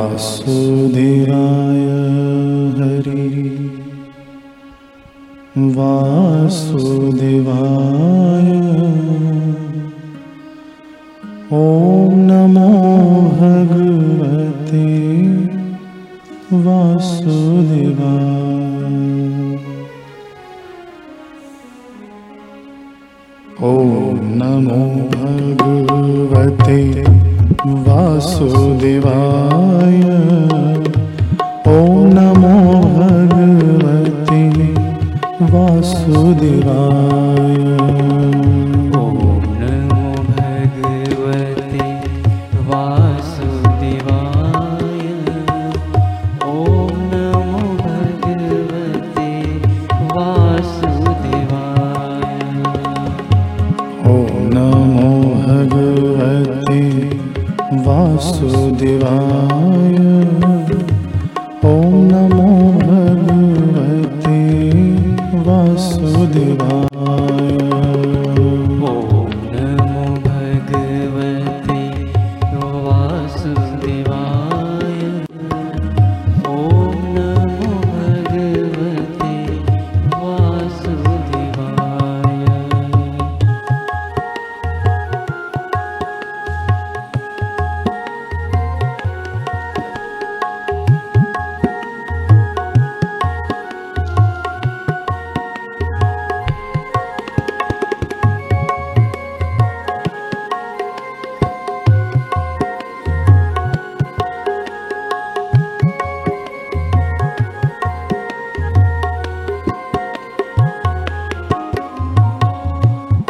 वासुदेवाय हरि। वासुदेवाय। ॐ नमो भगवते वासुदेवाय। ॐ नमो भगवते वासुदेवाय वासुदेवाय। ॐ नमो भगवते वासुदेवाय। ॐ नमो भगवते वासुदेवाय। ॐ नमो भगवते वासुदेवाय। ॐ नमो देवा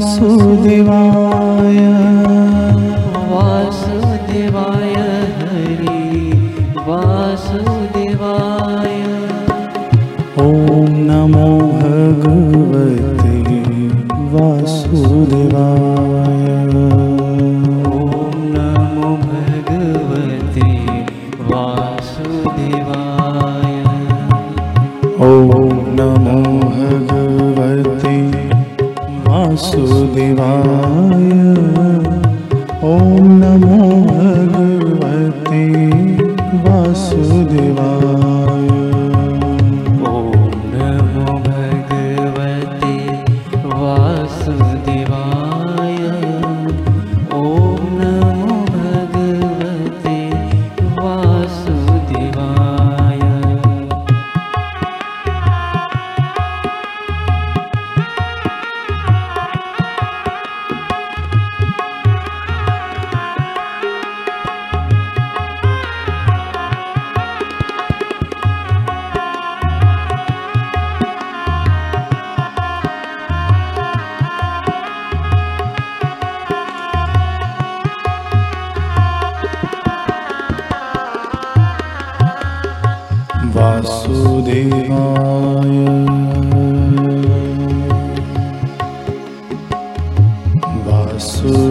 वासुदेवाय वासुदेवा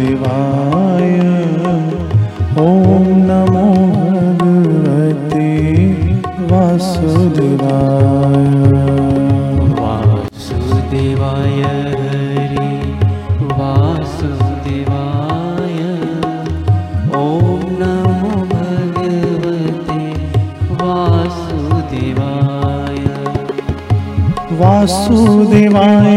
वासुदेवाय ॐ नमो भगवते वासुदेवाय। वासुदेवाय हरि वासुदेवाय। ॐ नमो भगवते वासुदेवाय। वासुदेवाय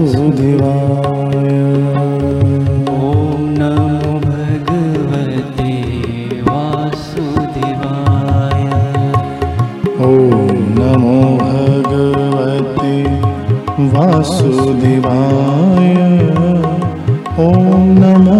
वासुदेवाय ॐ नमो भगवते वासुदेवाय। ॐ नमो भगवते वासुदेवाय। ॐ नमो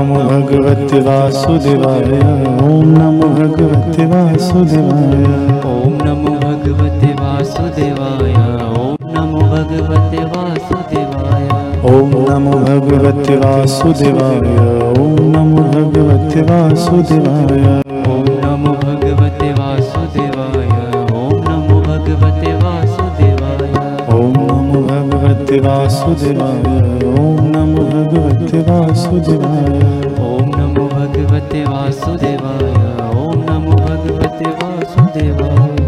नमो भगवते वासुदेवाय। ॐ नमो भगवते वासुदेवाय। ॐ नमो भगवते वासुदेवाय। ॐ नमो भगवते वासुदेवाय। ॐ नमो भगवते वासुदेवाय। ॐ नमो भगवते वासुदेवाय वासुदेवाय। ॐ नमो भगवते वासुदेवाय। ॐ नमो भगवते वासुदेवाय। ॐ नमो भगवते वासुदेवाय।